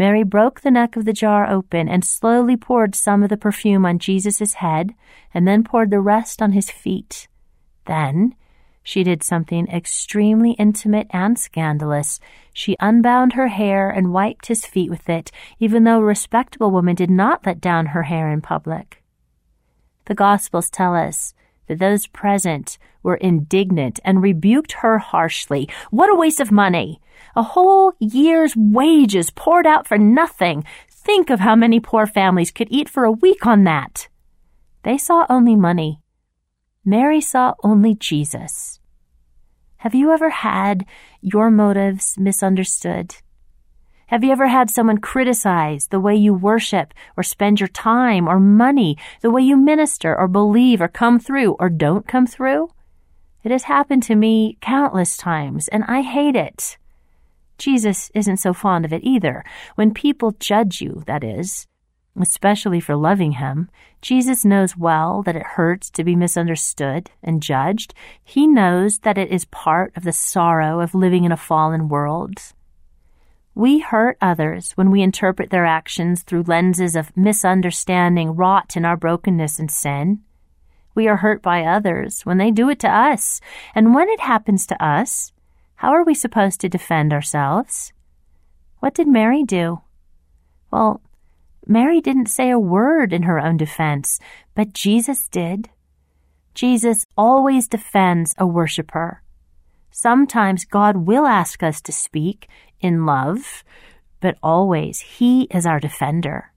Mary broke the neck of the jar open and slowly poured some of the perfume on Jesus' head and then poured the rest on his feet. Then she did something extremely intimate and scandalous. She unbound her hair and wiped his feet with it, even though a respectable woman did not let down her hair in public. The Gospels tell us those present were indignant and rebuked her harshly. What a waste of money! A whole year's wages poured out for nothing. Think of how many poor families could eat for a week on that. They saw only money. Mary saw only Jesus. Have you ever had your motives misunderstood? Have you ever had someone criticize the way you worship or spend your time or money, the way you minister or believe or come through or don't come through? It has happened to me countless times, and I hate it. Jesus isn't so fond of it either. When people judge you, that is, especially for loving him, Jesus knows well that it hurts to be misunderstood and judged. He knows that it is part of the sorrow of living in a fallen world. We hurt others when we interpret their actions through lenses of misunderstanding wrought in our brokenness and sin. We are hurt by others when they do it to us, and when it happens to us, how are we supposed to defend ourselves? What did Mary do? Well, Mary didn't say a word in her own defense, but Jesus did. Jesus always defends a worshiper. Sometimes God will ask us to speak in love, but always He is our defender.